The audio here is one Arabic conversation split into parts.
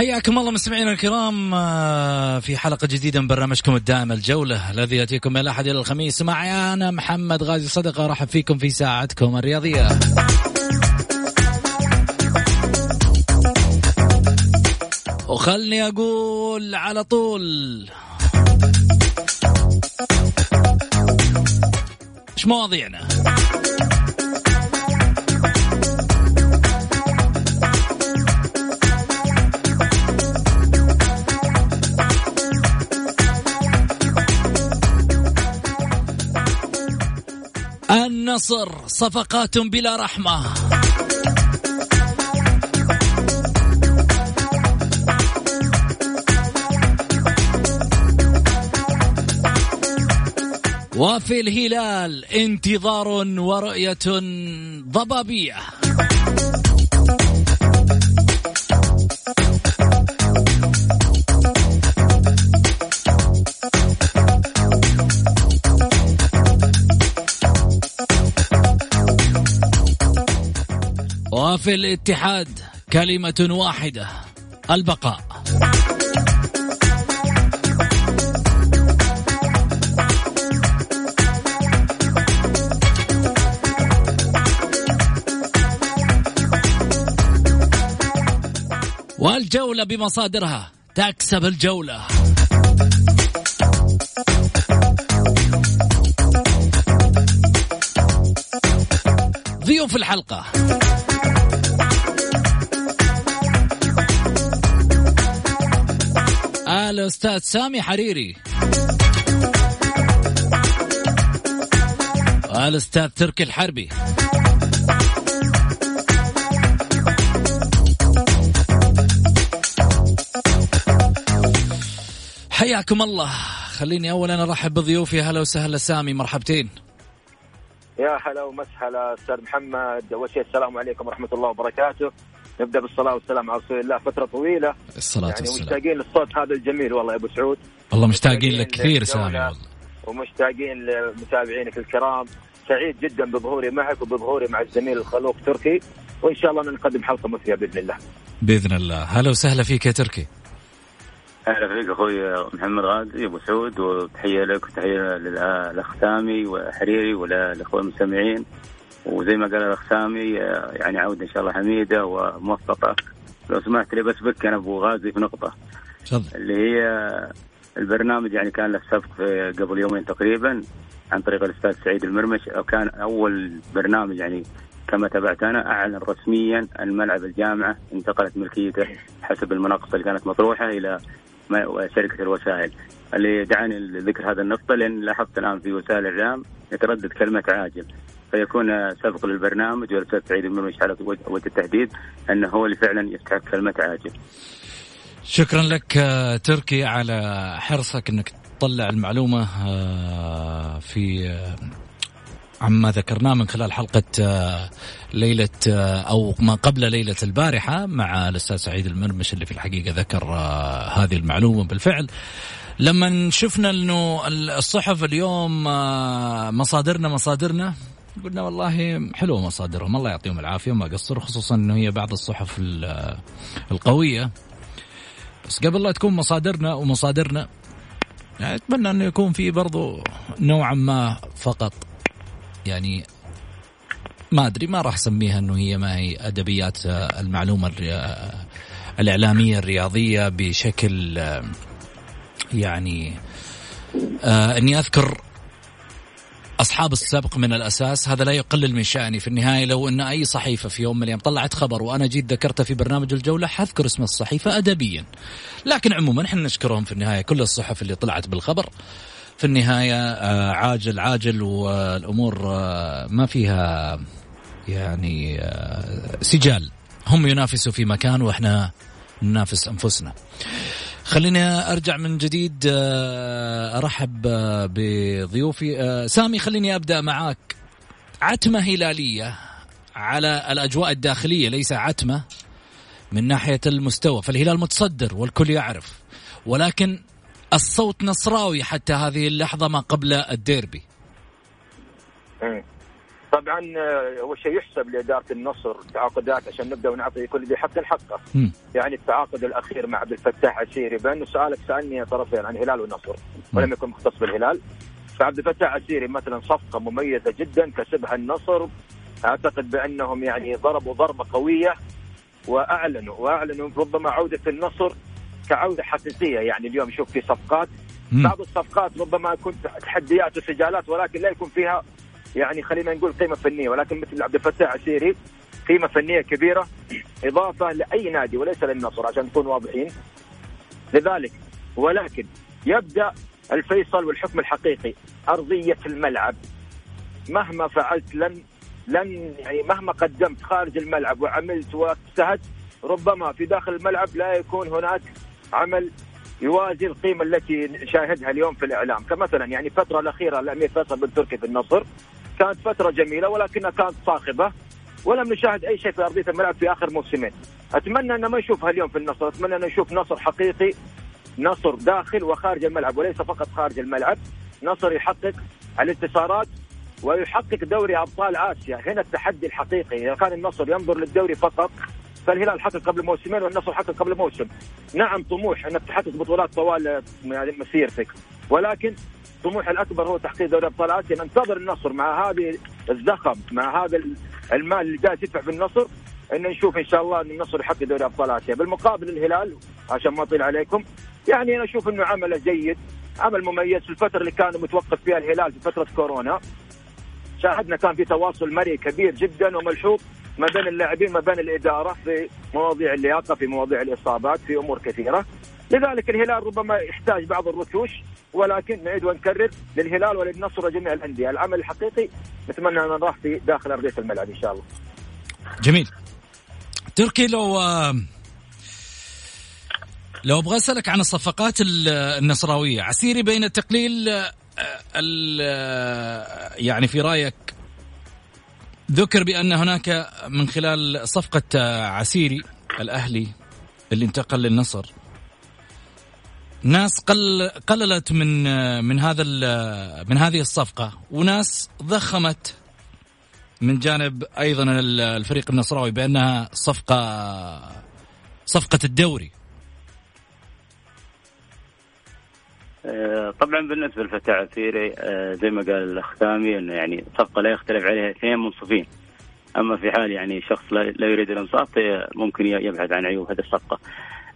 حياكم الله مستمعينا الكرام آه، في حلقة جديدة من برنامجكم الدائم الجولة. الذي يأتيكم من الأحد إلى الخميس معي أنا محمد غازي صدقة أرحب فيكم في ساعتكم الرياضية. وخلني أقول على طول إيش مواضيعنا؟ النصر صفقات بلا رحمة. وفي الهلال انتظار ورؤية ضبابية. وفي الاتحاد كلمة واحدة البقاء. والجولة بمصادرها تكسب الجولة. ضيوف الحلقة. الأستاذ سامي حريري. والأستاذ تركي الحربي. حياكم الله. خليني اولا أرحب بضيوفي. هلا وسهلا سامي مرحبتين. يا هلا ومسهلا أستاذ محمد. اول شيء السلام عليكم ورحمة الله وبركاته. نبدأ بالصلاة والسلام على رسول الله. فترة طويلة. الصلاة يعني والسلام. مشتاقين للصوت هذا الجميل والله يا أبو سعود. والله مشتاقين لك كثير سامي والله. ومشتاقين لمتابعينك الكرام. سعيد جدا بظهوري معك وبظهوري مع الزميل الخلوق تركي. وإن شاء الله نقدم حلقة مثريه بإذن الله. بإذن الله. هلا وسهلا فيك يا تركي. أهلا فيك أخوي محمد غازي أبو سعود وتحية لك وتحية للاخ سامي وحريري وللاخوه المستمعين. وزي ما قال الأخ سامي يعني عوده إن شاء الله حميدة وموفقة. لو سمحت لي بس بك أنا أبو غازي في نقطة. تفضل. اللي هي البرنامج يعني كان له سبق قبل يومين تقريبا عن طريق الأستاذ سعيد المرمش كان أول برنامج يعني كما تابعت أنا أعلن رسميا ان ملعب الجامعة انتقلت ملكيته حسب المناقصة اللي كانت مطروحة إلى شركة الوسائل. اللي دعاني لذكر هذا النقطة لأن لاحظت الآن في وسائل الإعلام يتردد كلمة عاجل. فيكون سبق للبرنامج والاستاذ سعيد المرمش على وجه التحديد أنه هو اللي فعلا يستحق كلمة عاجل. شكرا لك تركي على حرصك إنك تطلع المعلومة في عما ذكرناه من خلال حلقة ليلة أو ما قبل ليلة البارحة مع الأستاذ سعيد المرمش اللي في الحقيقة ذكر هذه المعلومة بالفعل لما شفنا أنه الصحف اليوم مصادرنا مصادرنا قلنا والله حلوة مصادرهم الله يعطيهم العافية وما قصروا خصوصا أنه هي بعض الصحف القوية. بس قبل لا تكون مصادرنا ومصادرنا يعني أتمنى إنه يكون في برضو نوعا ما فقط يعني ما أدري ما راح أسميها إنه هي ما هي أدبيات آه، المعلومة آه، الإعلامية الرياضية بشكل آه، يعني إني أذكر أصحاب السبق من الأساس هذا لا يقلل من شأني في النهاية. لو أن أي صحيفة في يوم من الأيام طلعت خبر وأنا جيت ذكرته في برنامج الجولة حذكر اسم الصحيفة ادبيا. لكن عموما إحنا نشكرهم في النهاية. كل الصحف اللي طلعت بالخبر في النهاية آه عاجل عاجل والأمور آه ما فيها يعني آه سجال. هم ينافسوا في مكان وإحنا ننافس أنفسنا. خليني أرجع من جديد آه، أرحب آه، بضيوفي. آه، سامي خليني أبدأ معاك. عتمة هلالية على الأجواء الداخلية ليس عتمة من ناحية المستوى فالهلال متصدر والكل يعرف ولكن الصوت نصراوي حتى هذه اللحظة ما قبل الديربي. طبعا آه، اول شيء يحسب لإدارة النصر تعاقدات عشان نبدأ ونعطي كل ذي حق حقه. يعني التعاقد الأخير مع عبد الفتاح عسيري بانه سالك سألني طرفين عن الهلال والنصر ولم يكن مختص بالهلال. فعبد الفتاح عسيري مثلا صفقة مميزة جدا كسبها النصر. أعتقد بأنهم يعني ضربوا ضربة قوية وأعلنوا وأعلنوا ربما عودة النصر كعودة حقيقيه يعني اليوم شوف في صفقات. بعض الصفقات ربما يكون تحديات وسجالات ولكن لا يكون فيها يعني خلينا نقول قيمة فنية ولكن مثل عبد الفتاح عسيري قيمة فنية كبيرة إضافة لأي نادي وليس للنصر عشان نكون واضحين. لذلك ولكن يبدأ الفيصل والحكم الحقيقي أرضية الملعب. مهما فعلت لن لن يعني مهما قدمت خارج الملعب وعملت واجتهدت ربما في داخل الملعب لا يكون هناك عمل يوازي القيمة التي نشاهدها اليوم في الإعلام. كمثلا يعني الفترة الأخيرة الأمير فيصل بن تركي في النصر كانت فترة جميلة ولكنها كانت صاخبة ولم نشاهد أي شيء في أرضية الملعب في آخر موسمين. أتمنى أن ما نشوفها اليوم في النصر أتمنى أن نشوف نصر حقيقي نصر داخل وخارج الملعب وليس فقط خارج الملعب. نصر يحقق الانتصارات ويحقق دوري أبطال آسيا. هنا التحدي الحقيقي إذا كان النصر ينظر للدوري فقط فالهلال حقق قبل موسمين والنصر حقق قبل موسم. نعم طموح انك تحقق بطولات طوال مسيرتك ولكن الطموح الأكبر هو تحقيق دوري أبطال آسيا. ننتظر النصر مع هذه الزخم مع هذا المال اللي جالس يدفع في النصر إن نشوف إن شاء الله إن النصر يحقق دوري أبطال آسيا. بالمقابل الهلال عشان ما أطيل عليكم يعني أنا أشوف إنه عمله جيد عمل مميز في الفترة اللي كان متوقف فيها الهلال في فترة كورونا. شاهدنا كان في تواصل مرئي كبير جدا وملحوظ ما بين اللاعبين ما بين الإدارة في مواضيع اللياقة في مواضيع الإصابات في أمور كثيرة. لذلك الهلال ربما يحتاج بعض الرتوش ولكن نعيد ونكرر للهلال وللنصر وجميع الأندية. العمل الحقيقي نتمنى أن نراه في داخل أرضية الملعب إن شاء الله. جميل. تركي لو لو أبغى أسألك عن الصفقات النصراوية عسيري بين التقليل يعني في رأيك ذكر بأن هناك من خلال صفقة عسيري الأهلي اللي انتقل للنصر. ناس قل قللت من من هذا من هذه الصفقة وناس ضخمت من جانب أيضا الفريق النصراوي بأنها صفقه صفقة الدوري طبعا بالنسبة لفتح عسيري زي ما قال الأخ سامي إنه يعني صفقة لا يختلف عليها اثنين منصفين أما في حال يعني شخص لا يريد الانصاف ممكن يبحث عن عيوب هذه الصفقة.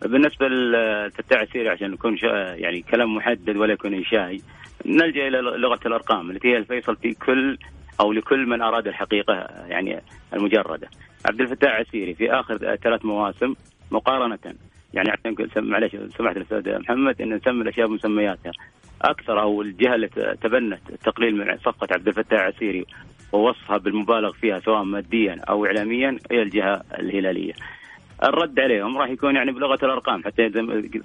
بالنسبة لفتح عسيري عشان نكون يعني كلام محدد ولا يكون إنشائي نلجأ إلى لغة الأرقام التي هي الفيصل في كل أو لكل من أراد الحقيقة يعني المجردة. عبد الفتاح عسيري في آخر ثلاث مواسم مقارنة يعني معلش سمحت الأستاذ محمد إن نسمي الأشياء بمسمياتها. أكثر أو الجهة اللي تبنت التقليل من صفقة عبد الفتاح عسيري ووصفها بالمبالغ فيها سواء ماديا أو اعلاميا هي الجهة الهلالية. الرد عليهم راح يكون يعني بلغة الأرقام حتى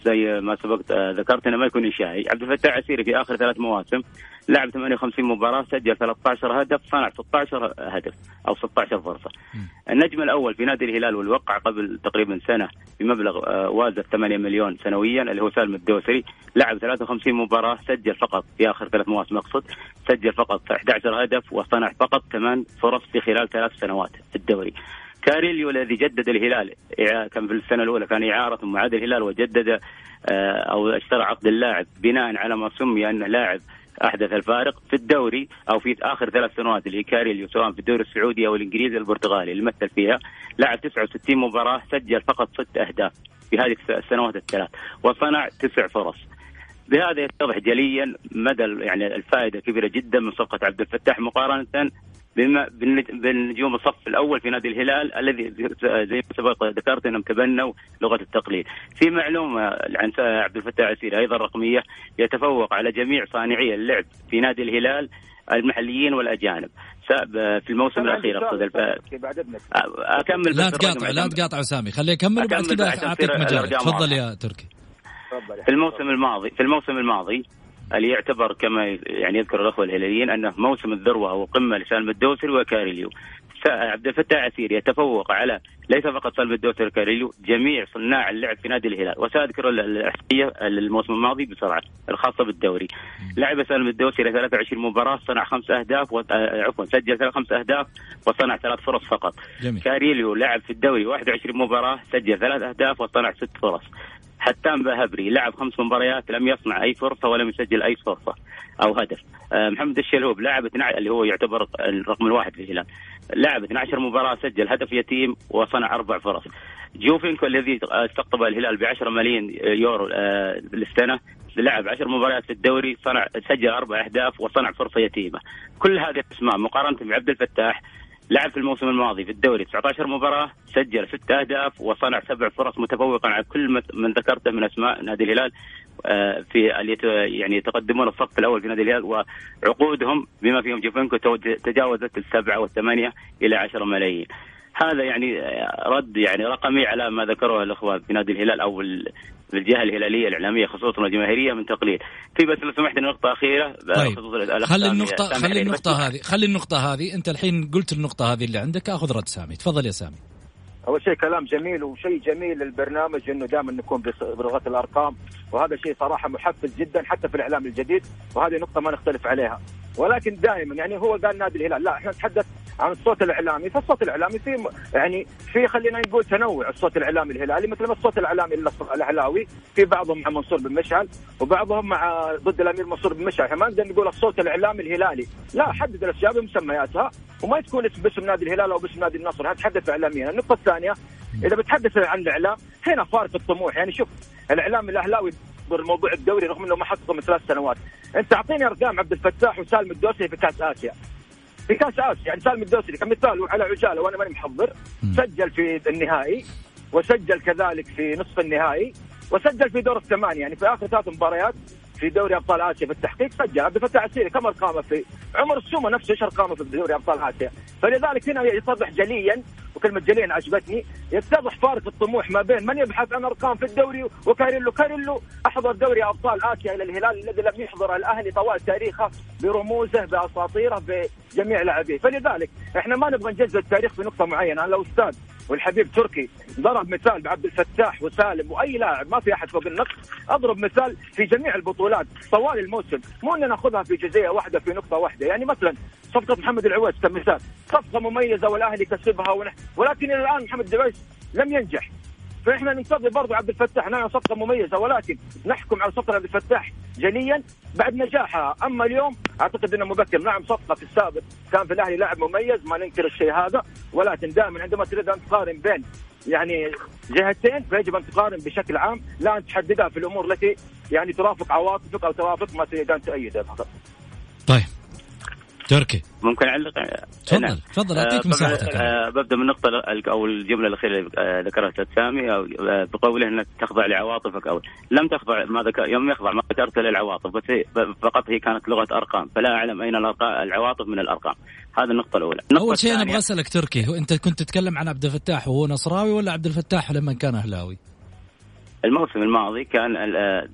زي ما سبقت ذكرت إنه ما يكون انشائي، عبد الفتاح عسيري في آخر ثلاث مواسم لعب 58 مباراة سجل 13 هدف صنع 16 هدف أو 16 فرصة. النجم الأول في نادي الهلال والموقع قبل تقريبا سنة بمبلغ وازى 8 مليون سنويا اللي هو سالم الدوسري لعب 53 مباراة سجل فقط في آخر ثلاث مواسم أقصد سجل فقط 11 هدف وصنع فقط ثمان فرص في خلال ثلاث سنوات في الدوري. كاريليو الذي جدد الهلال. كان في السنة الأولى كان إعارة ثم عاد الهلال وجدد أو اشترى عقد اللاعب بناء على ما سمي انه لاعب أحدث الفارق في الدوري أو في آخر ثلاث سنوات اللي كاريليو سواء في الدوري السعودي أو الإنجليزي البرتغالي اللي مثل فيها. لعب 69 مباراة سجل فقط ست أهداف في هذه السنوات الثلاث وصنع تسع فرص. بهذا يتضح جليا مدى يعني الفائدة كبيرة جدا من صفقة عبد الفتاح مقارنة بما بالنجوم الصف الأول في نادي الهلال الذي زي ما سبق ذكرت أنهم تبنوا لغة التقليد. في معلومة عن عبد الفتاح عسيري أيضا رقمية يتفوق على جميع صانعي اللعب في نادي الهلال المحليين والأجانب. في الموسم الأخير اقصد أكمل لا تقاطع لا تقاطع سامي. خليه يكمل وبعد كذا اعطيك مجال. تفضل يا تركي. في الموسم الماضي في الموسم الماضي اللي يعتبر كما يعني يذكر الأخوة الهلاليين أنه موسم الذروة أو قمة لسالم الدوسري وكاريليو. عبد الفتاح عسير يتفوق على ليس فقط سالم الدوسري وكاريليو جميع صناع اللعب في نادي الهلال وسأذكر الأحصائية الموسم الماضي بسرعة الخاصة بالدوري. لعب سالم الدوسري 23 مباراة صنع خمس أهداف و... آه، عفوا سجل خمس أهداف وصنع ثلاث فرص فقط. جميل. كاريليو لعب في الدوري 21 مباراة سجل ثلاث أهداف وصنع ست فرص. هتان باهبري لعب خمس مباريات لم يصنع أي فرصة ولم يسجل أي فرصه أو هدف. آه، محمد الشلهوب لعب 12 اللي هو يعتبر الرقم الواحد في الهلال لعب 12 مباراة سجل هدف يتيم وصنع أربع فرص. جوفينكو الذي استقطب الهلال ب 10 ملايين يورو للسنة. آه، لعب 10 مباريات في الدوري صنع سجل أربع أهداف وصنع فرصة يتيمة. كل هذه الأسماء مقارنة بعبد الفتاح لعب في الموسم الماضي في الدوري. 19 مباراة سجل ست أهداف وصنع سبع فرص متفوقا على كل من ذكرته من أسماء نادي الهلال آه، في يعني يتقدمون الصف الأول في نادي الهلال وعقودهم بما فيهم جوفينكو تجاوزت السبعة والثمانية إلى 10 ملايين. هذا يعني رد يعني رقمي على ما ذكره الأخوة في نادي الهلال أو الجهه الهلالية الإعلامية خصوصا الجماهيرية من تقليل. في بس لو سمحت نقطة أخيرة طيب. خلي النقطه خلي النقطة هذه خلي النقطة هذه أنت الحين قلت النقطة هذه اللي عندك أخذ رد سامي تفضل يا سامي. أول شيء كلام جميل وشيء جميل للبرنامج إنه دائما نكون بلغة الأرقام وهذا شيء صراحة محفز جدا حتى في الإعلام الجديد وهذه نقطة ما نختلف عليها. ولكن دائما يعني هو قال نادي الهلال لا إحنا نتحدث عن الصوت الإعلامي فالصوت الإعلامي في يعني في خلينا نقول تنوع الصوت الإعلامي الهلالي مثل ما الصوت الإعلامي الأهلاوي في بعضهم مع منصور بن مشعل وبعضهم مع ضد الأمير منصور بن مشعل. إحنا ما نقدر نقول الصوت الإعلامي الهلالي لا حدد الأشياء بمسمياتها وما تكون باسم نادي الهلال أو باسم نادي النصر نتحدث اعلاميا. النقطة الثانية إذا بتحدث عن الإعلام هنا فارق الطموح يعني شوف الإعلام الأهلاوي موضوع الدوري رغم إنه ما حققه من ثلاث سنوات. أنت أعطيني أرقام عبد الفتاح وسالم الدوسري في كأس آسيا. في كأس آسيا يعني سالم الدوسري كمثال على عجالة وأنا ماني محضر سجل في النهائي وسجل كذلك في نصف النهائي وسجل في دور الثمانية يعني في آخر ثلاث مباريات في دوري أبطال آسيا في التحقيق سجل عبد الفتاح العسيري كم ارقامه في عمر السومة نفسه إيش ارقامه في دوري أبطال آسيا. فلذلك هنا يتضح جليا وكلمة جليا عجبتني يتضح فارق الطموح ما بين من يبحث عن أرقام في الدوري وكاريليو. كاريليو أحضر دوري أبطال آسيا إلى الهلال الذي لم يحضر الأهلي طوال تاريخه برموزه بأساطيره بجميع لاعبيه. فلذلك إحنا ما نبغى نجزء التاريخ في نقطه معينه لو أستاذ والحبيب تركي ضرب مثال بعبد الفتاح وسالم وأي لاعب ما في أحد فوق النقص أضرب مثال في جميع البطولات طوال الموسم. مو ان ناخذها في جزئيه واحدة في نقطة واحدة. يعني مثلا صفقة محمد العويس كمثال. صفقة مميزة والأهلي كسبها ونح... ولكن إلى الآن محمد العويس لم ينجح. فإحنا ننتظر برضه عبد الفتاح نعم صفقة مميزة ولكن نحكم على صفقة عبد الفتاح. جليا بعد نجاحها. أما اليوم أعتقد إنه مبكر. نعم صفقة في السابق كان في الأهلي لاعب مميز ما ننكر الشيء هذا ولكن دائما عندما تريد أن تقارن بين يعني جهتين فيجب أن تقارن بشكل عام لا أن تحددها في الأمور التي يعني ترافق عواطفك أو توافق ما تريد ان تؤيدها فقط. طيب. تركي. ممكن اعلق تفضل نعم. تفضل أعطيك آه، مساحتك آه ببدأ من النقطه أو الجملة الأخيرة اللي آه، أستاذ سامي بقوله إنك تخضع لعواطفك أو لم تخضع ما ذكر يوم يخضع ما ذكرت للعواطف بس فقط هي كانت لغة أرقام فلا أعلم أين العواطف من الأرقام. هذه النقطة الأولى. النقطة أول شيء أنا أبغى أسألك تركي أنت كنت تتكلم عن عبد الفتاح وهو نصراوي ولا عبد الفتاح لما كان أهلاوي؟ الموسم الماضي كان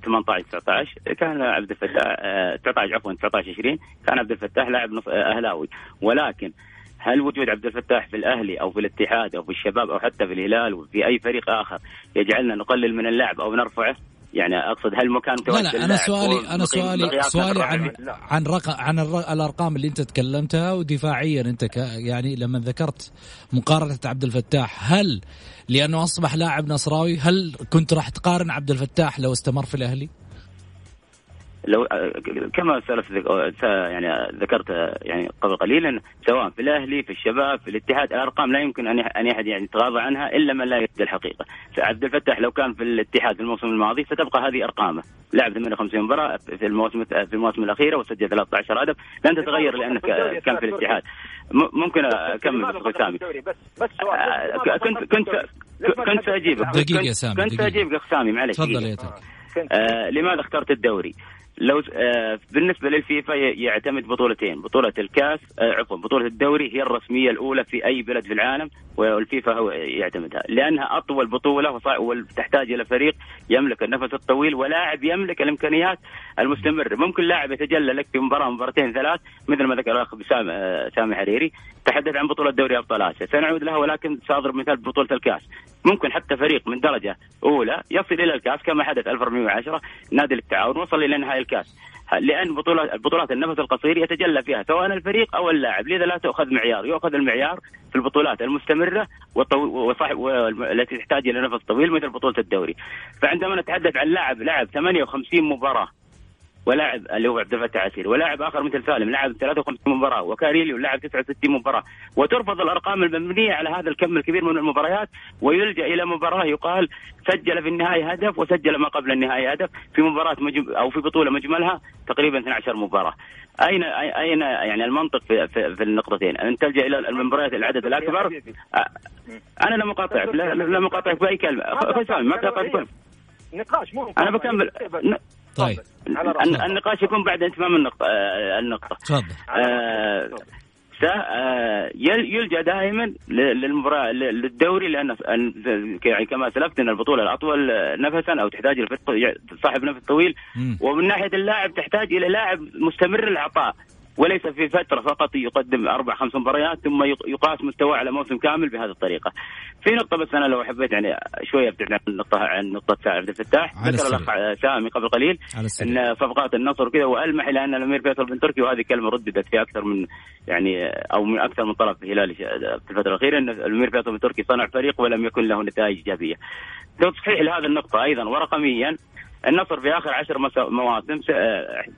18 19 كان عبد الفتاح 19 عفوا 19 20 كان عبد الفتاح لاعب أهلاوي ولكن هل وجود عبد الفتاح في الأهلي أو في الاتحاد أو في الشباب أو حتى في الهلال وفي أي فريق آخر يجعلنا نقلل من اللاعب أو نرفعه؟ يعني أقصد هل مكان لا لا أنا سؤالي أنا سؤالي سؤالي عن عن رقم عن الأرقام اللي أنت تكلمتها ودفاعيا أنت يعني لما ذكرت مقارنة عبد الفتاح هل لأنه أصبح لاعب نصراوي هل كنت راح تقارن عبد الفتاح لو استمر في الأهلي؟ لو كما سلف يعني ذكرت يعني قبل قليل سواء في الأهلي في الشباب في الاتحاد الأرقام لا يمكن أن أن احد يعني يتغاضى عنها إلا من لا يريد الحقيقة. عبد الفتاح لو كان في الاتحاد في الموسم الماضي ستبقى هذه أرقامه. لعب 58 مباراة في الموسم في المواسم الاخيره وسجل 13 هدف لن تتغير لأنك كان في الاتحاد. ممكن أكمل بس سامي بس بس آه، كنت كنت كنت سأجيبك. دقيقة يا سامي كنت سأجيبك اخ سامي معلش تفضل يا آه لماذا اخترت الدوري؟ لو آه بالنسبة للفيفا يعتمد بطولتين. بطولة الكاس آه عفوا بطولة الدوري هي الرسمية الأولى في أي بلد في العالم والفيفا هو يعتمدها. لأنها أطول بطولة وتحتاج إلى فريق يملك النفس الطويل ولاعب يملك الإمكانيات المستمرة. ممكن لاعب يتجلى لك في مباراة مباراتين ثلاث مثل ما ذكر الأخ سامي آه سامي حريري. تحدث عن بطولة دوري أبطال آسيا. سنعود لها ولكن سأضرب مثال بطولة الكاس. ممكن حتى فريق من درجة أولى يصل إلى الكاس كما حدث 1410 نادي التعاون. وصل إلى نهائي الكاس. لأن بطولات بطولات النفس القصير يتجلى فيها سواء الفريق أو اللاعب. لذا لا تؤخذ معيار. يؤخذ المعيار في البطولات المستمرة والتي تحتاج إلى نفس طويل مثل بطولة الدوري. فعندما نتحدث عن لاعب لعب 58 مباراة ولاعب اللي هو عبد الفتاح عسير ولاعب آخر مثل سالم لعب 53 مباراة وكاريليو لعب 69 مباراة. وترفض الأرقام المبنية على هذا الكم الكبير من المباريات ويلجأ إلى مباراة يقال سجل في النهاية هدف وسجل ما قبل النهاية هدف في مباراة مجم أو في بطولة مجملها تقريبا 12 مباراة. اين أين يعني المنطق في, في, في النقطتين؟ أن تلجأ إلى المباريات العدد الأكبر؟ أنا لم اقاطعك لم اقاطعك باي كلمة. أخوي سامي ما تقاطعك نقاش مو أنا بكمل. طيب. النقاش يكون بعد اتمام النقطة آه، النقطة. تفضل. آه آه يلجأ دائما للمباراة للدوري لأن يعني كما سلفت أن البطولة الأطول نفسا أو تحتاج إلى صاحب نفس طويل. ومن ناحية اللاعب تحتاج إلى لاعب مستمر العطاء. وليس في فترة فقط يقدم أربع خمس مباريات ثم يقاس مستواه على موسم كامل بهذه الطريقة. في نقطة بس أنا لو حبيت يعني شوية أبتعد عن النقطة عن نقطة عبد الفتاح ذكر الأخ سامي قبل قليل إن صفقات النصر كذا وألمح إلى أن الأمير فيصل بن تركي وهذه كلمة رددت في أكثر من يعني أو من أكثر من طرف هلال في الفترة الأخيرة إن الأمير فيصل بن تركي صنع فريق ولم يكن له نتائج إيجابية. تصحيح لهذه النقطة أيضا ورقميا النصر في آخر عشر مواسم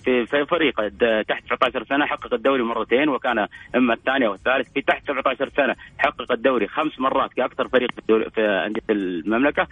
في فريق تحت 19 سنة حقق الدوري مرتين وكان إما الثاني أو الثالث. في تحت 17 سنة حقق الدوري خمس مرات كأكثر فريق في, في أندية المملكة.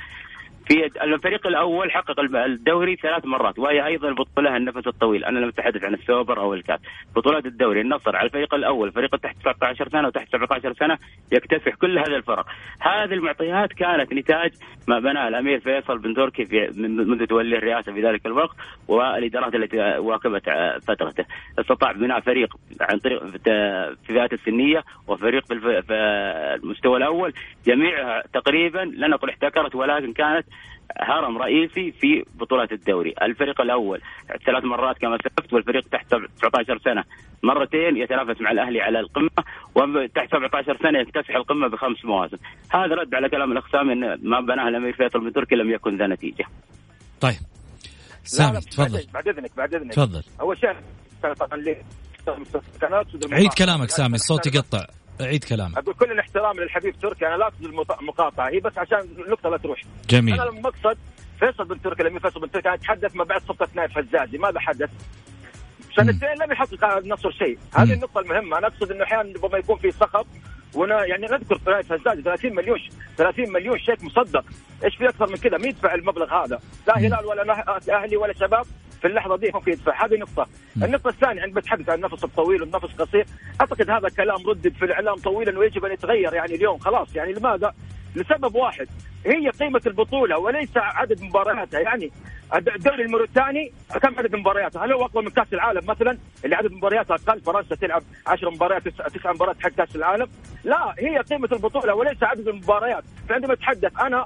في الفريق الأول حقق الدوري ثلاث مرات وهي أيضا بطولة النفس الطويل. أنا لم أتحدث عن السوبر أو الكاس. بطولات الدوري النصر على الفريق الأول. فريق تحت 19 سنة وتحت 17 سنة يكتسح كل هذه الفرق. هذه المعطيات كانت نتاج ما بناه الأمير فيصل بن تركي في منذ تولي الرئاسة في ذلك الوقت والإدارات التي واكبت فترته. استطاع بناء فريق عن طريق في فئات السنية وفريق في المستوى الأول. جميعها تقريبا لا نقول احتكرت ولكن كانت هرم رئيسي في بطولات الدوري. الفريق الأول ثلاث مرات كما سبقت والفريق تحت 19 سنة. مرتين يتنافس مع الأهلي على القمة وتحت 17 سنة يكتسح القمة بخمس مواسم. هذا رد على كلام الأخ سامي أن ما بناه الأمير فيصل بن تركي لم يكن ذا نتيجة. طيب. سامي تفضل. بعد إذنك بعد إذنك. تفضل. أول شيء عيد كلامك سامي الصوت يقطع. عيد كلامك. أقول كل الاحترام للحبيب تركي أنا لا أقصد المقاطعة هي بس عشان النقطه لا تروح. جميل. أنا المقصد فيصل بن تركي لما فيصل بن تركي يتحدث ما بعد صفقة نايف فزازي ماذا حدث؟ سنتين لم يحقق النصر شيء. هذه النقطة المهمة. أنا أقصد إنه أحيانا ربما يكون في صخب ونا يعني نذكر نايف فزازي 30 مليون 30 مليون شيك مصدق. إيش في أكثر من كذا مين يدفع المبلغ هذا. لا هلال ولا أهلي ولا شباب في اللحظة دي ممكن يدفع. هذه نقطة. النقطة الثانية عند بتحدث عن النفس الطويل والنفس القصير أعتقد هذا كلام ردد في الاعلام طويلا ويجب أن يتغير يعني اليوم. خلاص يعني لماذا لسبب واحد هي قيمة البطولة وليس عدد مبارياتها. يعني الدوري الموريتاني كم عدد مبارياته؟ هل هو أقوى من كأس العالم مثلا؟ اللي عدد مبارياتها أقل فرنسا تلعب 10 مباريات تسع مباريات حق كأس العالم؟ لا هي قيمة البطولة وليس عدد المباريات، فعندما أتحدث أنا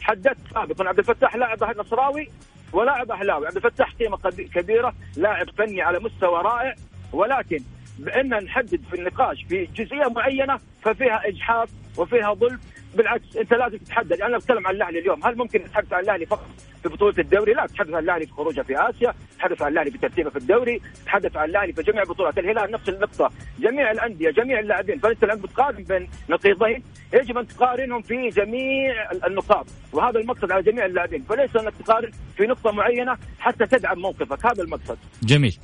حددت سابقا عبد الفتاح لاعب نصراوي ولاعب أهلاوي. عبد الفتاح قيمة كبيرة لاعب فني على مستوى رائع. ولكن بأن نحدد في النقاش في جزئية معينة ففيها إجحاف وفيها ظلم. بالعكس أنت لازم تتحدد أنا أتكلم عن الأهلي اليوم. هل ممكن نتحدث عن الأهلي فقط في بطولة الدوري؟ لا تحدث عن الأهلي في خروجه في آسيا تحدث عن الأهلي في ترتيبه في الدوري تحدث عن الأهلي في جميع بطولات. الهلال نفس النقطة. جميع الأندية جميع اللاعبين فانت الآن بتقارن بين نقيضين؟ يجب أن تقارنهم في جميع النقاط. وهذا المقصد على جميع اللاعبين. فليس أنك تقارن في نقطة معينة حتى تدعم موقفك. هذا المقصد. جميل.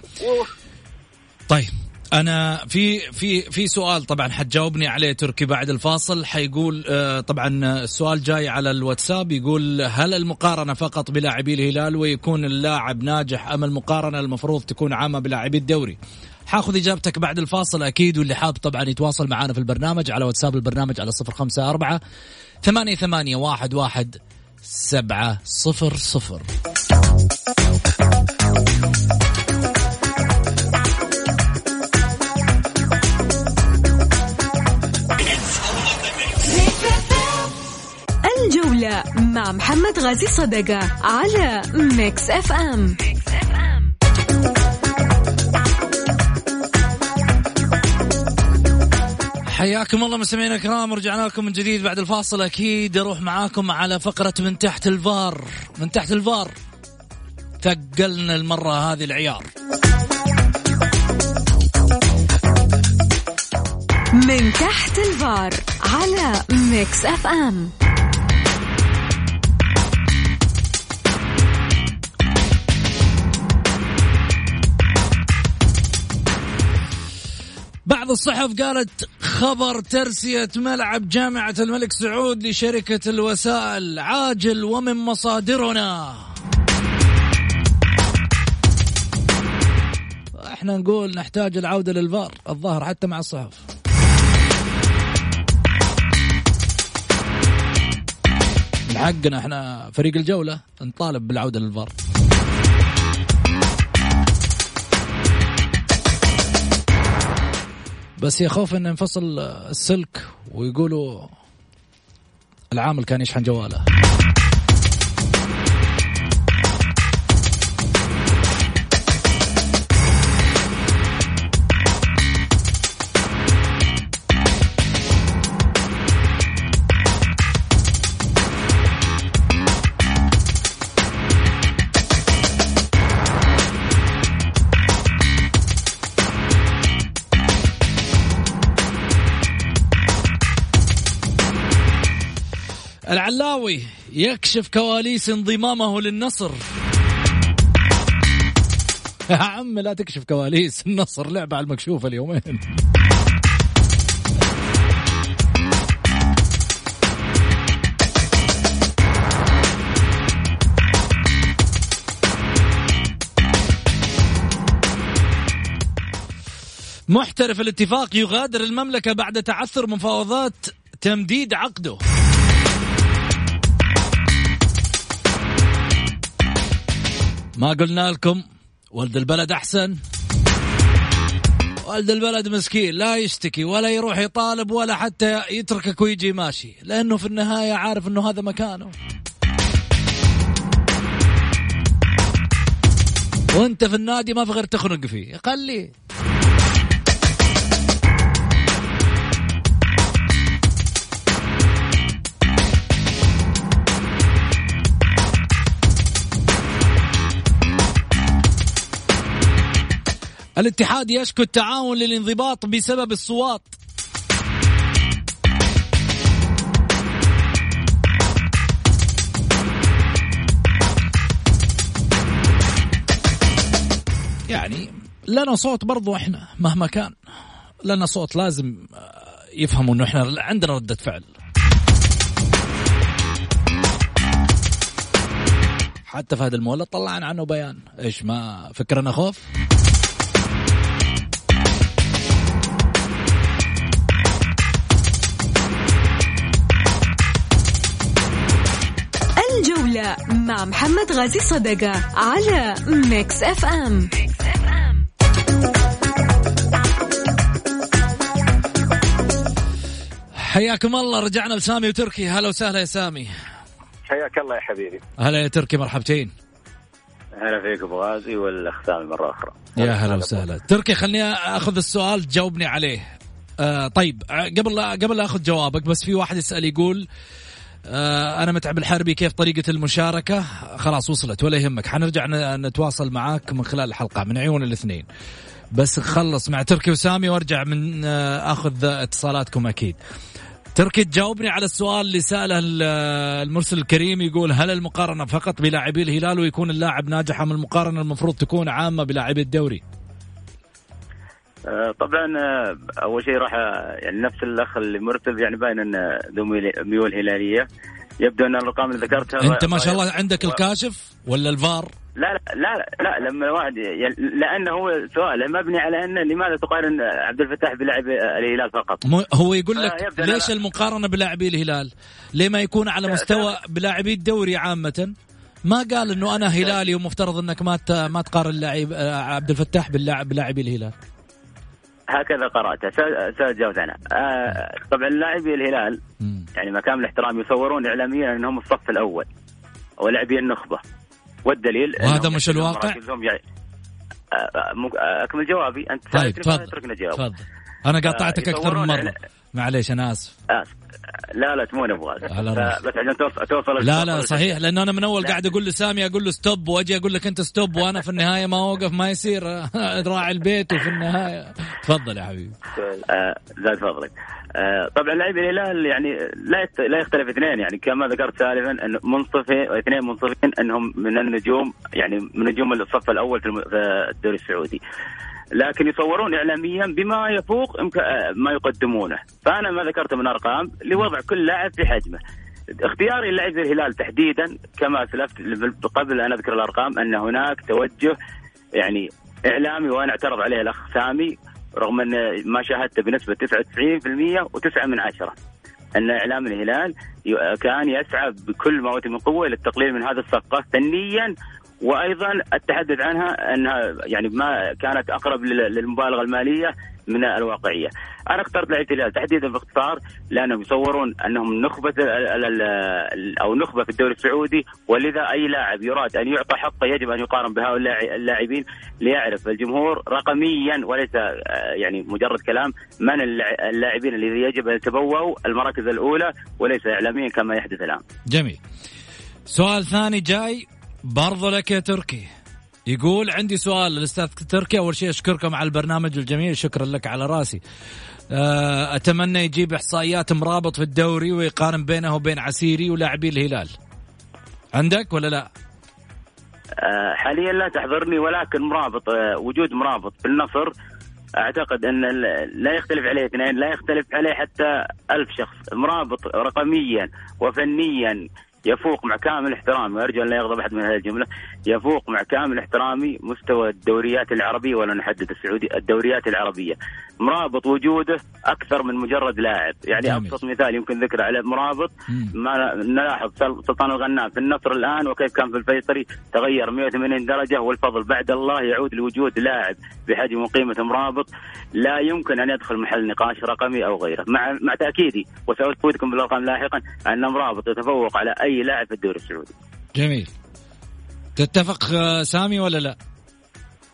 طيب. أنا في في في سؤال طبعا حتجاوبني عليه تركي بعد الفاصل. حيقول آه طبعا السؤال جاي على الواتساب يقول هل المقارنة فقط بلاعبي الهلال ويكون اللاعب ناجح أم المقارنة المفروض تكون عامة بلاعبي الدوري؟ حاخذ إجابتك بعد الفاصل أكيد واللي حاب طبعا يتواصل معنا في البرنامج على واتساب البرنامج على صفر خمسة أربعة ثمانية ثمانية واحد واحد سبعة صفر صفر. محمد غازي صدقة على ميكس اف ام حياكم الله مستمعينا الكرام رجعنا لكم من جديد بعد الفاصل. أكيد أروح معاكم على فقرة من تحت الفار. من تحت الفار. ثقلنا المرة هذه العيار. من تحت الفار على ميكس اف ام بعض الصحف قالت خبر ترسية ملعب جامعة الملك سعود لشركة الوسائل عاجل ومن مصادرنا. إحنا نقول نحتاج العودة للفار الظاهر حتى مع الصحف. حقنا إحنا فريق الجولة نطالب بالعودة للفار. بس يا خوف إنه ينفصل السلك ويقولوا العامل كان يشحن جواله. العلاوي يكشف كواليس انضمامه للنصر. يا عم لا تكشف كواليس النصر لعبة على المكشوفة اليومين. محترف الاتفاق يغادر المملكة بعد تعثر مفاوضات تمديد عقده. ما قلنا لكم ولد البلد أحسن. ولد البلد مسكين لا يشتكي ولا يروح يطالب ولا حتى يتركك ويجي ماشي لأنه في النهاية عارف إنه هذا مكانه. وأنت في النادي ما في غير تخنق فيه خليه الاتحاد يشكو التعاون للانضباط بسبب الصوات. يعني لنا صوت برضو إحنا مهما كان. لنا صوت لازم يفهموا إنه إحنا عندنا ردة فعل. حتى فهد المولد طلعنا عنه بيان. إيش ما فكرنا خوف؟ مع محمد غازي صدقة على ميكس اف ام حياكم الله رجعنا لسامي وتركي. هلا وسهلا يا سامي. حياك الله يا حبيبي. هلا يا تركي مرحبتين. هلا فيك أبو غازي والاخ سامي مرة أخرى. يا هلا وسهلا. تركي خليني أخذ السؤال تجاوبني عليه. آه طيب آه، قبل لا قبل لا أخذ جوابك بس في واحد يسأل يقول آه أنا متعب الحربي كيف طريقة المشاركة؟ خلاص وصلت ولا يهمك. حنرجع نتواصل معاك من خلال الحلقة من عيون الاثنين. بس خلص مع تركي وسامي وارجع من آه أخذ اتصالاتكم أكيد. تركي تجاوبني على السؤال اللي سأله المرسل الكريم يقول هل المقارنة فقط بلاعبي الهلال ويكون اللاعب ناجح ام المقارنة المفروض تكون عامة بلاعبي الدوري؟ آه، طبعا آه، أول شيء راح آه، يعني نفس الأخ اللي مرتب يعني باين انه ذو ميول هلالية يبدو أن الارقام اللي ذكرتها أنت ما شاء الله عندك الكاشف ولا الفار؟ لا لا لا لا لما واحد لأنه هو سؤاله مبني على انه لماذا تقارن عبد الفتاح بلاعب الهلال فقط؟ هو يقول لك ليش المقارنة بلاعبي الهلال؟ ليه ما يكون على مستوى بلاعبي الدوري عامة؟ ما قال إنه أنا هلالي ومفترض إنك ما ما تقارن اللاعب عبد الفتاح باللاعب بلاعبي الهلال. هكذا قرأته سأجاوز عنها آه طبعا لاعبي الهلال يعني مكان الاحترام يصورون إعلاميا أنهم الصف الأول ولاعبي النخبة. والدليل وهذا مش الواقع؟ يعني. آه، آه، أكمل جوابي. أنت طيب تفضل. تفضل. أنا قاطعتك أكثر من مرة. معليش أنا آسف. آسف. لا لا تمون أبغى. بس عشان توصل لا لا صحيح لأنه أنا من أول قاعد أقول لسامي أقول له stop وأجي أقول لك أنت stop وأنا في النهاية ما أوقف ما يصير راعي البيت وفي النهاية. تفضل يا حبيبي. آه زاد فضلك. آه طبعا لاعبي الهلال يعني لا لا يختلف اثنين. يعني كما ذكرت سالفا أن منصفين اثنين منصفين أنهم من النجوم يعني من نجوم الصف الأول في الدوري السعودي. لكن يصورون اعلاميا بما يفوق ما يقدمونه. فأنا ما ذكرته من أرقام لوضع كل لاعب في حجمه. اختياري للاعب الهلال تحديدا كما اسلفت قبل أن أذكر الأرقام أن هناك توجه يعني إعلامي وأنا أعترض عليه الاخ سامي رغم أن ما شاهدته بنسبة 99% و9 من عشرة. أن إعلام الهلال كان يسعى بكل ما اوتي من قوة للتقليل من هذه الصفقة فنيا وأيضا التحدث عنها أنها يعني ما كانت أقرب للمبالغة المالية من الواقعية. أنا اخترت لعيبه الهلال تحديدا باختصار لأنهم يصورون أنهم نخبة أو نخبة في الدوري السعودي ولذا أي لاعب يراد أن يعطى حقه يجب أن يقارن بهؤلاء اللاعبين ليعرف الجمهور رقميا وليس آه، يعني مجرد كلام من اللاعبين الذي يجب أن يتبوأوا المراكز الأولى وليس اعلاميا كما يحدث الآن. جميل. سؤال ثاني جاي برضو لك يا تركي. يقول عندي سؤال للاستاذ تركي أول شيء أشكركم على البرنامج الجميل شكرا لك على رأسي. آه، أتمنى يجيب إحصائيات مرابط في الدوري ويقارن بينه وبين عسيري ولاعبي الهلال. عندك ولا لا؟ آه، حاليا لا تحضرني ولكن مرابط آه، وجود مرابط في النصر أعتقد أن لا يختلف عليه اثنين لا يختلف عليه حتى ألف شخص. مرابط رقميا وفنيا يفوق مع كامل احترامي وارجو أن لا يغضب أحد من هذه الجملة يفوق مع كامل احترامي مستوى الدوريات العربية ولا نحدد السعودي الدوريات العربية. مرابط وجوده أكثر من مجرد لاعب. يعني أبسط مثال يمكن ذكره على مرابط ما نلاحظ سلطان الغنام في النصر الآن وكيف كان في الفيصلي تغير 180 درجة والفضل بعد الله يعود لوجود لاعب. بحجم وقيمه مرابط لا يمكن أن يدخل محل نقاش رقمي أو غيره. مع مع تأكيدي وساذكركم بالأرقام لاحقا أن مرابط يتفوق على أي لاعب في الدوري السعودي. جميل. تتفق آه، سامي ولا لا؟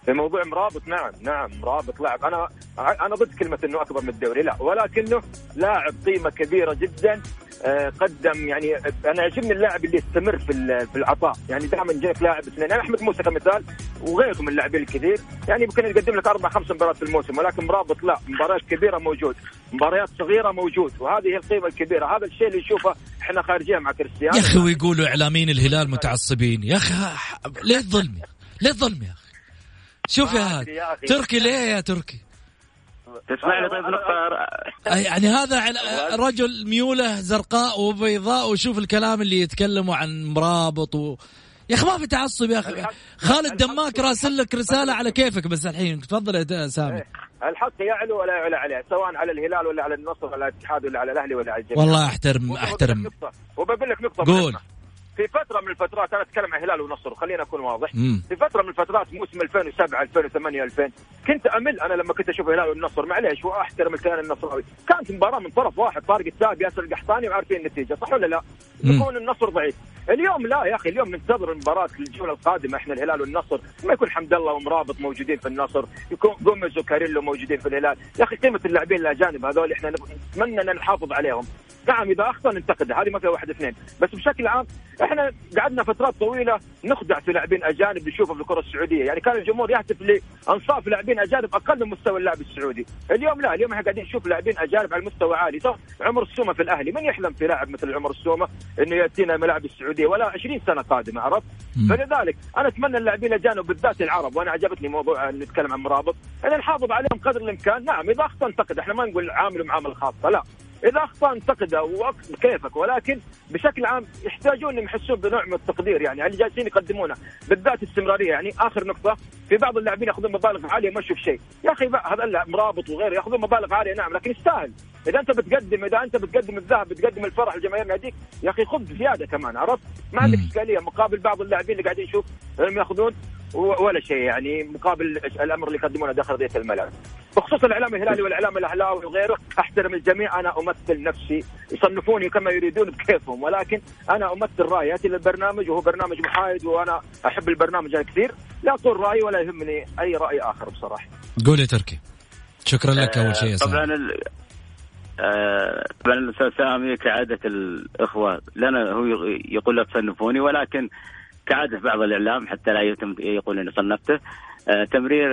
في موضوع مرابط نعم نعم مرابط لاعب. أنا أنا ضد كلمة إنه أكبر من الدوري لا. ولكنه لاعب قيمة كبيرة جدا آه، قدم يعني أنا يعجبني اللاعب اللي يستمر في في العطاء. يعني دائما جاك لاعب اثنين. يعني أحمد موسى كمثال وغيره من اللاعبين الكثير. يعني ممكن يقدم لك أربع خمس مباريات في الموسم ولكن مرابط لا. مباريات كبيرة موجود. مباريات صغيرة موجود. وهذه القيمة الكبيرة. هذا الشيء اللي نشوفه إحنا خارجين مع كريستيانو. يا أخي ويقولوا إعلاميين الهلال متعصبين. يا أخي ليه الظلم ليه الظلم يا أخي. شوف يا تركي ليه يا تركي؟ تسمع لي طيب نقطة يعني هذا رجل ميولة زرقاء وبيضاء وشوف الكلام اللي يتكلموا عن مرابط و... يا أخي ما في تعصب يا أخي. خالد دماك راسل لك رسالة على كيفك بس الحين. تفضل يا سامي. إيه. الحق يعلو ولا يعلى عليه سواء على الهلال ولا على النصر ولا الاتحاد ولا على الأهلي ولا على الجميع. والله احترم أحترم. وبقول لك نقطة قول. في فترة من الفترات أنا أتكلم عن الهلال والنصر خلينا أكون واضح. مم. في فترة من الفترات موسم 2007 2008 2000 كنت أمل أنا لما كنت أشوف الهلال والنصر معليش وأحترم الكيان النصراوي. كانت مباراة من طرف واحد طارق التاب ياسر القحطاني وعارفين النتيجة صح ولا لا؟ يكون النصر ضعيف. اليوم لا يا أخي اليوم ننتظر المباراة الجولة القادمة إحنا الهلال والنصر. ما يكون حمد الله ومرابط موجودين في النصر يكون جوميز وكاريلو موجودين في الهلال. يا أخي قيمة اللاعبين الأجانب هذول إحنا نتمنى أن نحافظ عليهم. نعم إذا اخطا ننتقده هذه فيها واحد اثنين. بس بشكل عام إحنا قعدنا فترات طويلة نخدع في لاعبين أجانب نشوفه في الكرة السعودية. يعني كان الجمهور يهتف لأنصاف لاعبين أجانب أقل من مستوى اللاعب السعودي. اليوم لا اليوم إحنا قاعدين نشوف لاعبين أجانب على مستوى عالي. طب عمر السومة في الأهلي من يحلم في لاعب مثل عمر السومة إنه يأتينا ملاعب السعودية؟ ولا 20 سنة قادمة عرفت؟ فلذلك أنا أتمنى اللاعبين الأجانب بالذات العرب وأنا عجبتني موضوع نتكلم عن مرابط إن نحافظ عليهم قدر الإمكان. نعم إذا أخطأ انتقد إحنا ما نقول عامل معاملة خاصة لا. اذا اخطا انتقده كيفك ولكن بشكل عام يحتاجون إنهم يحسون بنوع من التقدير يعني اللي جالسين يقدمونه بالذات استمرارية يعني آخر نقطة في بعض اللاعبين يأخذون مبالغ عالية ما أشوف شيء. يا أخي هذا اللاعب مرابط وغيره يأخذون مبالغ عالية نعم لكن يستاهل. إذا أنت بتقدم إذا أنت بتقدم الذهب بتقدم الفرح لجماهير ناديك يا أخي خذ زيادة كمان عرفت؟ ما عندك إشكالية مقابل بعض اللاعبين اللي قاعدين نشوف إنهم يأخذون ولا شيء يعني مقابل الأمر اللي يقدمونه داخل ارضيه الملعب. بخصوص الإعلام الهلالي والإعلام الأهلاوي وغيره أحترم الجميع أنا أمثل نفسي يصنفوني كما يريدون بكيفهم ولكن أنا أمثل رأيي ياتي للبرنامج وهو برنامج محايد وأنا أحب البرنامج كثير لا أقول رأيي ولا يهمني أي رأي آخر بصراحة. قول يا تركي. شكرا لك أول شيء طبعا آه، طبعا الأستاذ سامي كعادة الإخوة لنا هو يقول لا تصنفوني ولكن كعادة بعض الإعلام حتى لا يتم يقول اني صنفته. آه، تمرير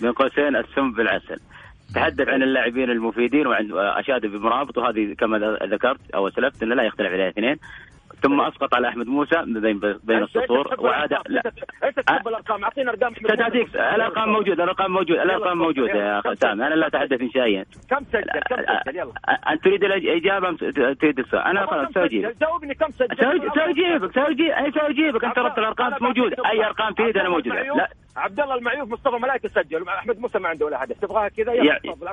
بين قوسين السم بالعسل. تحدث عن اللاعبين المفيدين وعن اشاد بمرابط وهذه كما ذكرت أو اسلفت إنه لا يختلف عليها اثنين. ثم أسقط على أحمد موسى بين بين السطور وعاد لا. انت تحب الارقام اعطينا أرقام تاتيك الأرقام موجودة الأرقام موجودة الأرقام موجودة يا سامي. أنا لا أتحدث انشائيا كم سجل؟ كم سجل؟ يلا. انت تريد الاجابه أم تريد السؤال؟ أنا خلاص سأجيبك. جاوبني كم سجل. سأجيبك سأجيبك. أنت ربط الأرقام موجوده أي أرقام تريد أنا موجودة. لا. عبد الله المعيوف مصطفى ملايكه سجل. أحمد موسى ما عنده ولا هدف تبغاها كذا؟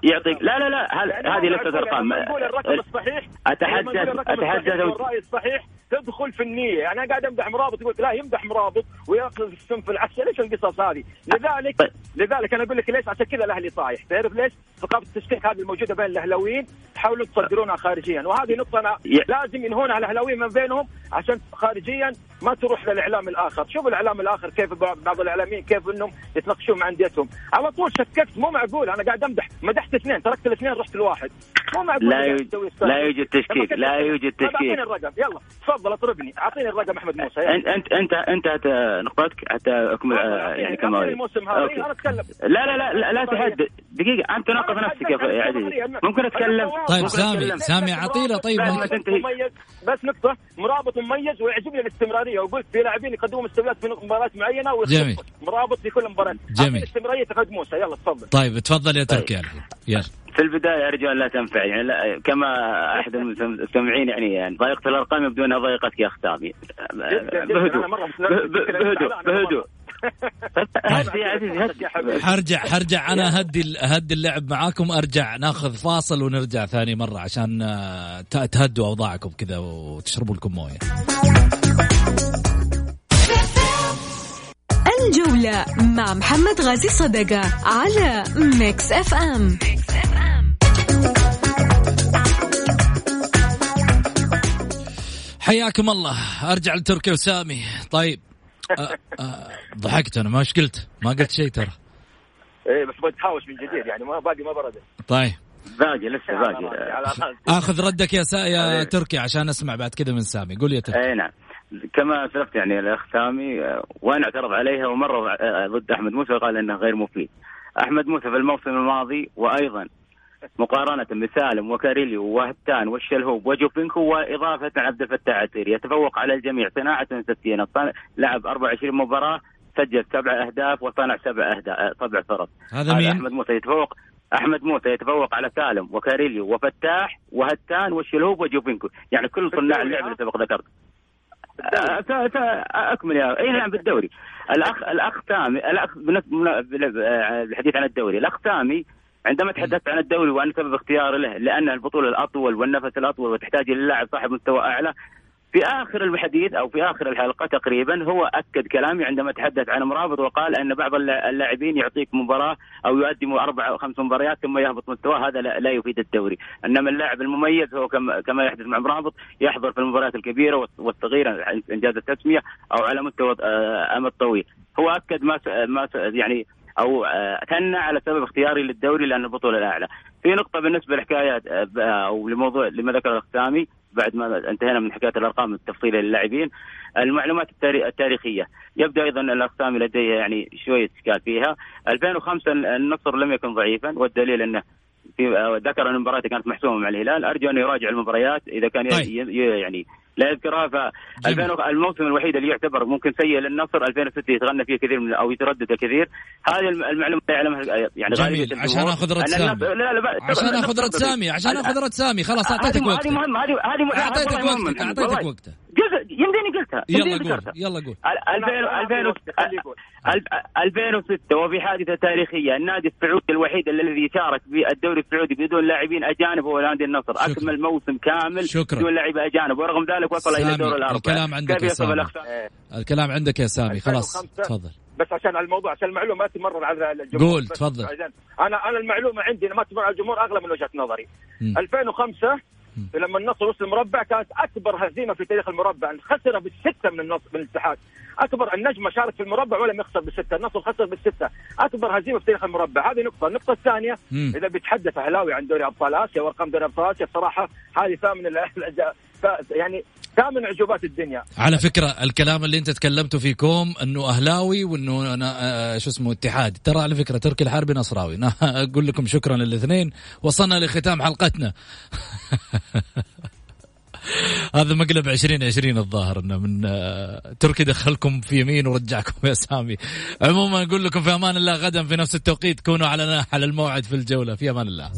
يعطيك. لا لا لا هذه لسه أرقام. الرقم الصحيح. أتحدث أتحدث الراي الصحيح. تدخل في النية. يعني أنا قاعد أمدح مرابط يقول لا يمدح مرابط ويأخذ السم في العسل. إيش القصص هذه؟ لذلك طيب. لذلك أنا أقول لك ليش؟ عشان كذا الأهلي طايح تعرف ليش؟ ثقافه التشكيك هذه الموجودة بين الأهلاويين. تحاولوا تصدرونها خارجيا. وهذه نقطة أنا لازم ينهونها الأهلاويين من بينهم عشان خارجيا ما تروح للإعلام الآخر، شوف الإعلام الآخر كيف بعض الإعلاميين كيف إنهم يتناقشون مع أنديتهم، على طول شككت. مو معقول. أنا قاعد أمدح. مدحت اثنين. تركت الاثنين رحت لواحد، مو معقول لا يوجد لا يوجد تشكيك لا يوجد تشكيك أعطيني الرقم. يلا. تفضل اطربني أعطيني الرقم أحمد موسى. انت انت انت أنت نقطتك حتى أكمل يعني كما الموسم هذا. أنا أتكلم. لا لا لا لا, لا تحدد دقيقة. أنت تناقض نفسك يا عزيزي ممكن أتكلم؟ طيب سامي سامي اعطينا طيب مميز بس نقطة. مرابط مميز ويعجبني الاستمرارية. وقلت في لاعبين يقدموا مستويات في مباريات معينة جميل. مرابط في كل مباراة. جميل. الاستمراريه تقعد موسى. يلا تفضل. طيب تفضل يا تركي طيب. يلا. في البداية أرجو أن لا تنفع. يعني لا كما أحد المستمعين يعني, يعني ضيقه الأرقام يبدو انها ضيقتك يا اختامي بهدوء. بهدوء. بهدوء. حرجع حرجع أنا هدي هدي اللعب معاكم. أرجع ناخذ فاصل ونرجع ثاني مرة عشان آه، تهدوا أوضاعكم كذا وتشربوا لكم موية. الجولة مع محمد غازي صدقة على ميكس اف ام. حياكم الله. أرجع لتركي وسامي. طيب أه أه ضحكت أنا ما إيش قلت؟ ما قلت شيء ترى. إيه بس بتهاوش من جديد يعني ما باقي ما برد. طيب. باقي لسه باقي. آخذ ردك يا سا يا تركي عشان أسمع بعد كذا من سامي. قول يا تركي. اي نعم. كما سلفت يعني الاخ سامي وين اعترض عليها ومره ضد أحمد موسى وقال إنه غير مفيد. أحمد موسى في الموسم الماضي وأيضا مقارنة بسالم وكاريليو وهتان والشلهوب وجوفينكو وإضافة عبد الفتاح عسيري يتفوق على الجميع. صناعة تسجيل لعب 24 مباراة سجل سبع أهداف وصنع سبع أهداف سبع فرص هذا مين؟ أحمد موسى يتفوق أحمد موسى يتفوق على سالم وكاريليو وفتاح وهتان والشلهوب وجوفينكو. يعني كل صناع اللعب اللي سبق ذكرت أكمل يا اي نعم بالدوري. الاخ الأخ تامي الاخ بالحديث عن الدوري. الأخ تامي عندما تحدثت عن الدوري وان سبب اختياره له لأن البطولة الأطول والنفس الأطول وتحتاج إلى لاعب صاحب مستوى أعلى في آخر الحديث أو في آخر الحلقة تقريبا هو أكد كلامي عندما تحدث عن مرابط وقال أن بعض اللاعبين يعطيك مباراة أو يقدم أربع أو خمس مباريات ثم يهبط مستواه. هذا لا يفيد الدوري، إنما اللاعب المميز هو كما يحدث مع مرابط يحضر في المباريات الكبيرة والصغيرة إنجاز التسمية أو على مستوى آه، أمد طويل، هو أكد ما ما يعني أو آه، ثنى على سبب اختياري للدوري لأن البطولة الأعلى. في نقطة بالنسبة لحكايات آه، أو لموضوع لما ذكر الاخ سامي بعد ما انتهينا من حكاية الأرقام التفصيلية للاعبين المعلومات التاريخية. يبدو أيضا الاخ سامي لديه يعني شوية إشكال فيها. 2005 النصر لم يكن ضعيفا والدليل أنه في ذكر أن مباراته كانت محسومة مع الهلال. أرجو انه يراجع المباريات إذا كان طيب. يعني لا يذكرها ف الموسم الوحيد اللي يعتبر ممكن سيء للنصر 2006 يتغنى فيه كثير من أو يتردد كثير. هذه المعلومة يعلمها يعني جميل. عشان آخذ رد سامي. لا لا عشان آخذ رد سامي عشان آخذ رد سامي. خلاص أعطيتك وقتك هذه مهمة هذه هذه أعطيتك وقتك أعطيتك وقتك. يمديني قلتها يلا قول يلا قول. 2006 وفي حادثة تاريخية النادي السعودي الوحيد الذي شارك في الدوري السعودي بدون لاعبين أجانب هو نادي النصر. شكرا. أكمل موسم كامل شكرا. بدون لاعبين أجانب ورغم ذلك وصل إلى دور الأربعة. الكلام عندك يا سامي؟ الكلام عندك يا سامي. خلاص تفضل. بس عشان الموضوع عشان المعلومة ما تمرر على الجمهور قول تفضل. أنا أنا المعلومة عندي ما تمر على الجمهور أغلى من وجهة نظري. م. 2005 لما النصر وصل المربع كانت أكبر هزيمة في تاريخ المربع خسر بالسته من النصر من الاتحاد. أكبر النجم شارك في المربع ولم يخسر بالسته النصر خسر بالسته أكبر هزيمة في تاريخ المربع. هذه نقطة. النقطة الثانية. إذا بيتحدث أهلاوي عن دوري أبطال آسيا وأرقام دوري أبطال آسيا الصراحه هذه ثامن يعني ثامن عجوبات الدنيا. على فكرة الكلام اللي انت تكلمته في كوم انه أهلاوي وانه أنا آه، شو اسمه اتحاد. ترى على فكرة تركي الحربي نصراوي. أقول لكم شكرا للاثنين. وصلنا لختام حلقتنا. هذا مقلب 2020 الظاهر إنه من آه، تركي دخلكم في يمين ورجعكم يا سامي. عموما أقول لكم في أمان الله غدا في نفس التوقيت. كونوا على على الموعد في الجولة. في أمان الله.